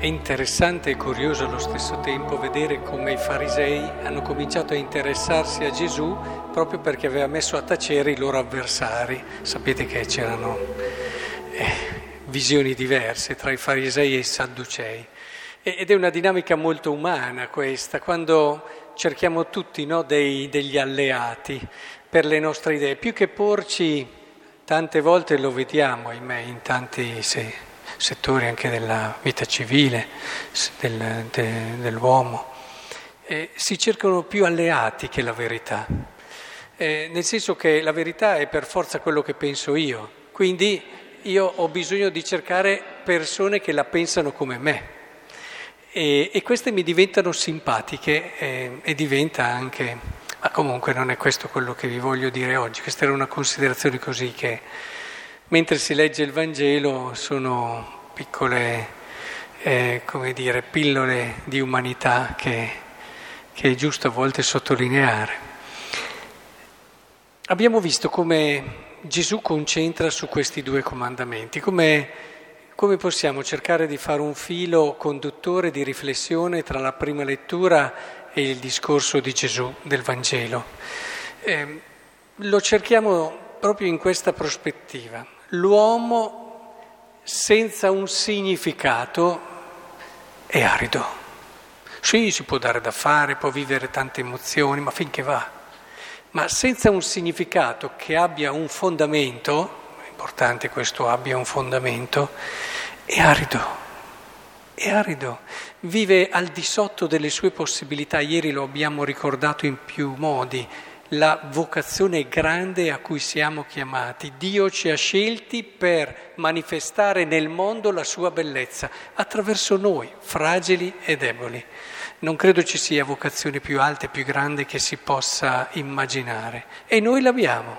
È interessante e curioso allo stesso tempo vedere come i farisei hanno cominciato a interessarsi a Gesù proprio perché aveva messo a tacere i loro avversari. Sapete che c'erano eh, visioni diverse tra i farisei e i sadducei. Ed è una dinamica molto umana questa, quando cerchiamo tutti no, dei, degli alleati per le nostre idee, più che porci, tante volte lo vediamo, ahimè, in tanti... Sì, settori anche della vita civile del, de, dell'uomo. Eh, si cercano più alleati che la verità, eh, nel senso che la verità è per forza quello che penso io, quindi io ho bisogno di cercare persone che la pensano come me. E, e queste mi diventano simpatiche eh, e diventa anche, ma comunque non è questo quello che vi voglio dire oggi, questa era una considerazione così che mentre si legge il Vangelo sono piccole, eh, come dire, pillole di umanità che, che è giusto a volte sottolineare. Abbiamo visto come Gesù concentra su questi due comandamenti, come, come, possiamo cercare di fare un filo conduttore di riflessione tra la prima lettura e il discorso di Gesù del Vangelo. Eh, lo cerchiamo proprio in questa prospettiva l'uomo senza un significato è arido. Sì, si può dare da fare, può vivere tante emozioni, ma finché va. Ma senza un significato che abbia un fondamento, è importante questo abbia un fondamento, è arido. È arido, vive al di sotto delle sue possibilità, ieri lo abbiamo ricordato in più modi, la vocazione grande a cui siamo chiamati. Dio ci ha scelti per manifestare nel mondo la sua bellezza attraverso noi, fragili e deboli. Non credo ci sia vocazione più alta e più grande che si possa immaginare. E noi l'abbiamo,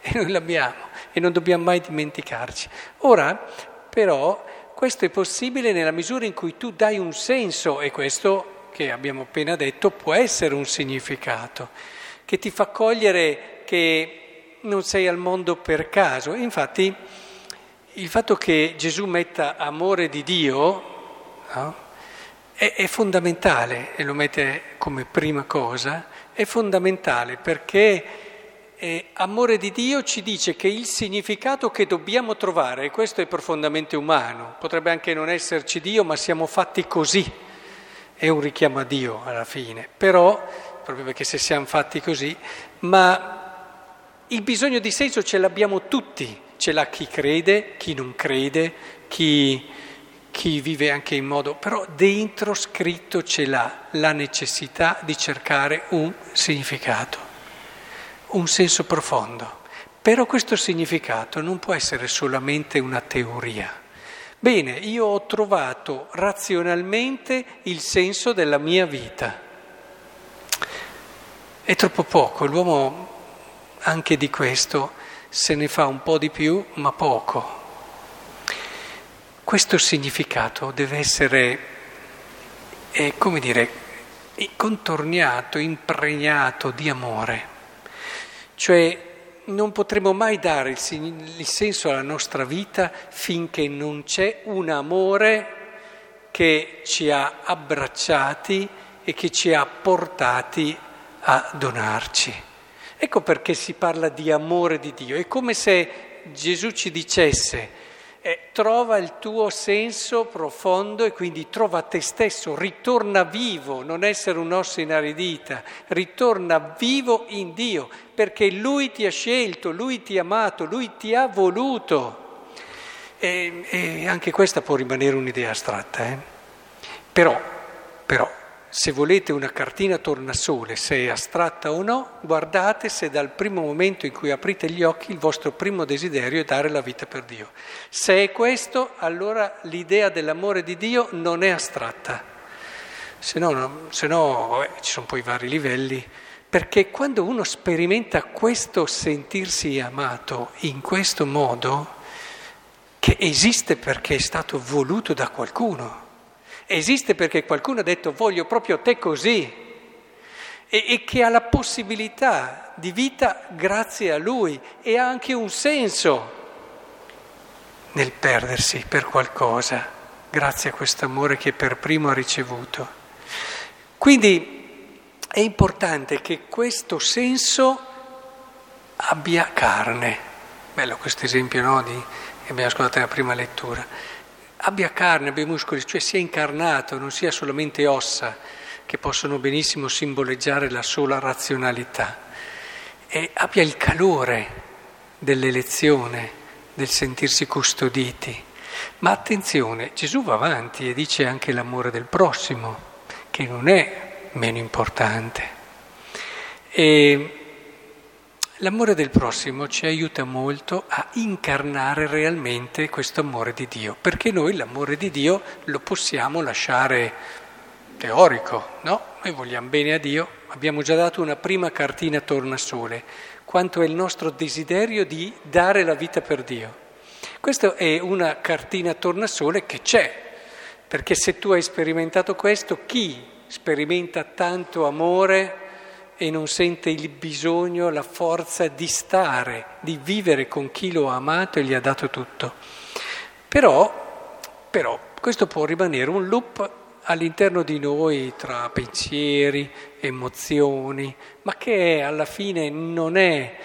e noi l'abbiamo, e non dobbiamo mai dimenticarci. Ora, però, questo è possibile nella misura in cui tu dai un senso, e questo che abbiamo appena detto può essere un significato che ti fa cogliere che non sei al mondo per caso. Infatti il fatto che Gesù metta amore di Dio no, è, è fondamentale e lo mette come prima cosa, è fondamentale perché eh, amore di Dio ci dice che il significato che dobbiamo trovare, e questo è profondamente umano, potrebbe anche non esserci Dio, ma siamo fatti così, è un richiamo a Dio alla fine, però proprio perché se siamo fatti così, ma il bisogno di senso ce l'abbiamo tutti, ce l'ha chi crede, chi non crede, chi, chi vive anche in modo, però dentro scritto ce l'ha la necessità di cercare un significato, un senso profondo. Però questo significato non può essere solamente una teoria. Bene, io ho trovato razionalmente il senso della mia vita. È troppo poco, l'uomo anche di questo se ne fa un po' di più, ma poco. Questo significato deve essere, eh, come dire, contorniato, impregnato di amore. Cioè non potremo mai dare il, il senso alla nostra vita finché non c'è un amore che ci ha abbracciati e che ci ha portati a donarci. Ecco perché si parla di amore di Dio. È come se Gesù ci dicesse eh, trova il tuo senso profondo e quindi trova te stesso, ritorna vivo, non essere un'ossa inaridita, ritorna vivo in Dio, perché Lui ti ha scelto, Lui ti ha amato, Lui ti ha voluto. E, e anche questa può rimanere un'idea astratta, eh? però, però se volete una cartina tornasole, se è astratta o no, guardate se dal primo momento in cui aprite gli occhi il vostro primo desiderio è dare la vita per Dio. Se è questo, allora l'idea dell'amore di Dio non è astratta. Se no, no, se no eh, ci sono poi vari livelli, perché quando uno sperimenta questo sentirsi amato in questo modo, che esiste perché è stato voluto da qualcuno, esiste perché qualcuno ha detto voglio proprio te così e, e che ha la possibilità di vita grazie a lui e ha anche un senso nel perdersi per qualcosa. grazie a questo amore che per primo ha ricevuto. Quindi è importante che questo senso abbia carne. Bello questo esempio no, di, che abbiamo ascoltato nella prima lettura. Abbia carne, abbia muscoli, cioè sia incarnato, non sia solamente ossa che possono benissimo simboleggiare la sola razionalità. E abbia il calore dell'elezione, del sentirsi custoditi. Ma attenzione, Gesù va avanti e dice anche l'amore del prossimo, che non è meno importante. E l'amore del prossimo ci aiuta molto a incarnare realmente questo amore di Dio, perché noi l'amore di Dio lo possiamo lasciare teorico, no? Noi vogliamo bene a Dio, abbiamo già dato una prima cartina tornasole, quanto è il nostro desiderio di dare la vita per Dio. Questa è una cartina tornasole che c'è, perché se tu hai sperimentato questo, chi sperimenta tanto amore e non sente il bisogno, la forza di stare, di vivere con chi lo ha amato e gli ha dato tutto? Però, però questo può rimanere un loop all'interno di noi tra pensieri, emozioni, ma che alla fine non è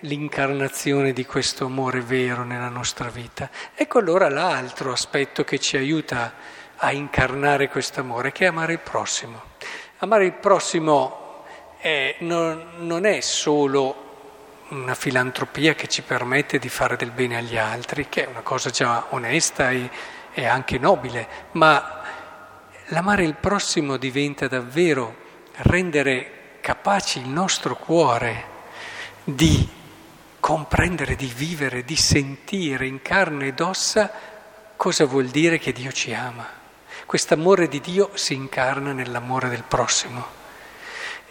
l'incarnazione di questo amore vero nella nostra vita. Ecco allora l'altro aspetto che ci aiuta a incarnare questo amore, che è amare il prossimo. Amare il prossimo è, non, non, è solo una filantropia che ci permette di fare del bene agli altri, che è una cosa già onesta e, e anche nobile, ma l'amare il prossimo diventa davvero rendere capaci il nostro cuore di comprendere, di vivere, di sentire in carne ed ossa cosa vuol dire che Dio ci ama. Quest'amore di Dio si incarna nell'amore del prossimo.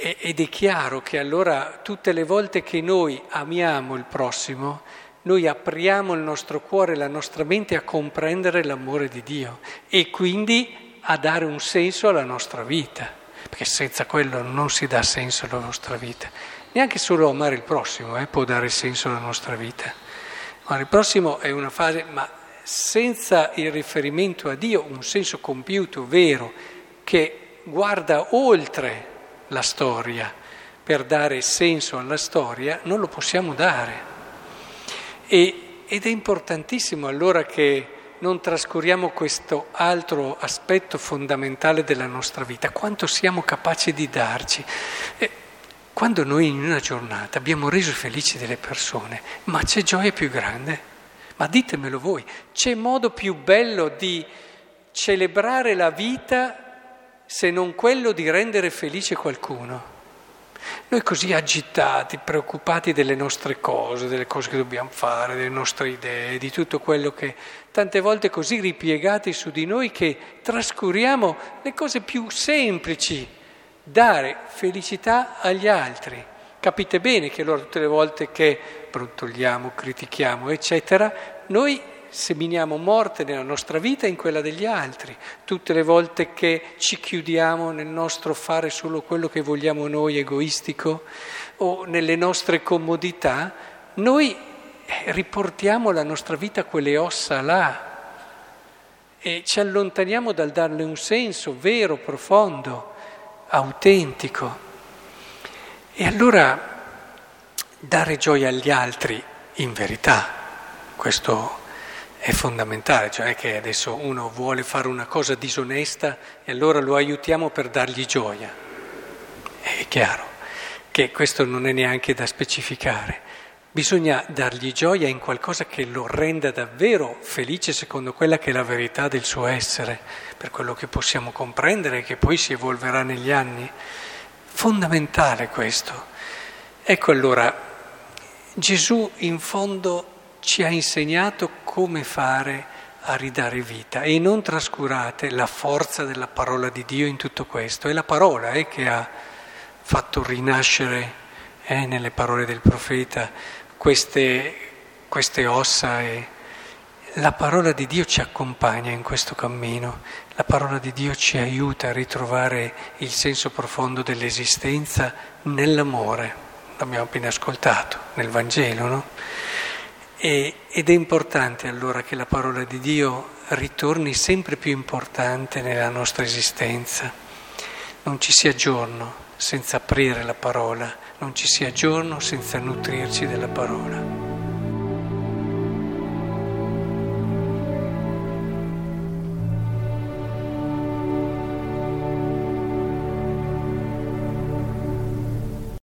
Ed è chiaro che allora tutte le volte che noi amiamo il prossimo, noi apriamo il nostro cuore, la nostra mente a comprendere l'amore di Dio e quindi a dare un senso alla nostra vita, perché senza quello non si dà senso alla nostra vita. Neanche solo amare il prossimo eh, può dare senso alla nostra vita. Amare il prossimo è una fase, ma senza il riferimento a Dio, un senso compiuto, vero, che guarda oltre la storia per dare senso alla storia, non lo possiamo dare. E, ed è importantissimo allora che non trascuriamo questo altro aspetto fondamentale della nostra vita, quanto siamo capaci di darci. E, quando noi in una giornata abbiamo reso felici delle persone, ma c'è gioia più grande? Ma ditemelo voi, c'è modo più bello di celebrare la vita se non quello di rendere felice qualcuno? Noi così agitati, preoccupati delle nostre cose, delle cose che dobbiamo fare, delle nostre idee, di tutto quello che tante volte così ripiegati su di noi che trascuriamo le cose più semplici dare felicità agli altri. Capite bene che allora tutte le volte che brontoliamo, critichiamo, eccetera, noi seminiamo morte nella nostra vita e in quella degli altri. Tutte le volte che ci chiudiamo nel nostro fare solo quello che vogliamo noi, egoistico, o nelle nostre comodità, noi eh, riportiamo la nostra vita a quelle ossa là e ci allontaniamo dal darle un senso vero, profondo autentico. E allora dare gioia agli altri in verità, questo è fondamentale, cioè che adesso uno vuole fare una cosa disonesta e allora lo aiutiamo per dargli gioia. È chiaro che questo non è neanche da specificare. Bisogna dargli gioia in qualcosa che lo renda davvero felice secondo quella che è la verità del suo essere, per quello che possiamo comprendere e che poi si evolverà negli anni. Fondamentale questo. Ecco allora, Gesù in fondo ci ha insegnato come fare a ridare vita e non trascurate la forza della parola di Dio in tutto questo. È la parola eh, che ha fatto rinascere eh, nelle parole del profeta queste, queste ossa e la parola di Dio ci accompagna in questo cammino, la parola di Dio ci aiuta a ritrovare il senso profondo dell'esistenza nell'amore, l'abbiamo appena ascoltato nel Vangelo, no? E, ed è importante allora che la parola di Dio ritorni sempre più importante nella nostra esistenza. Non ci sia giorno senza aprire la parola, non ci sia giorno senza nutrirci della parola.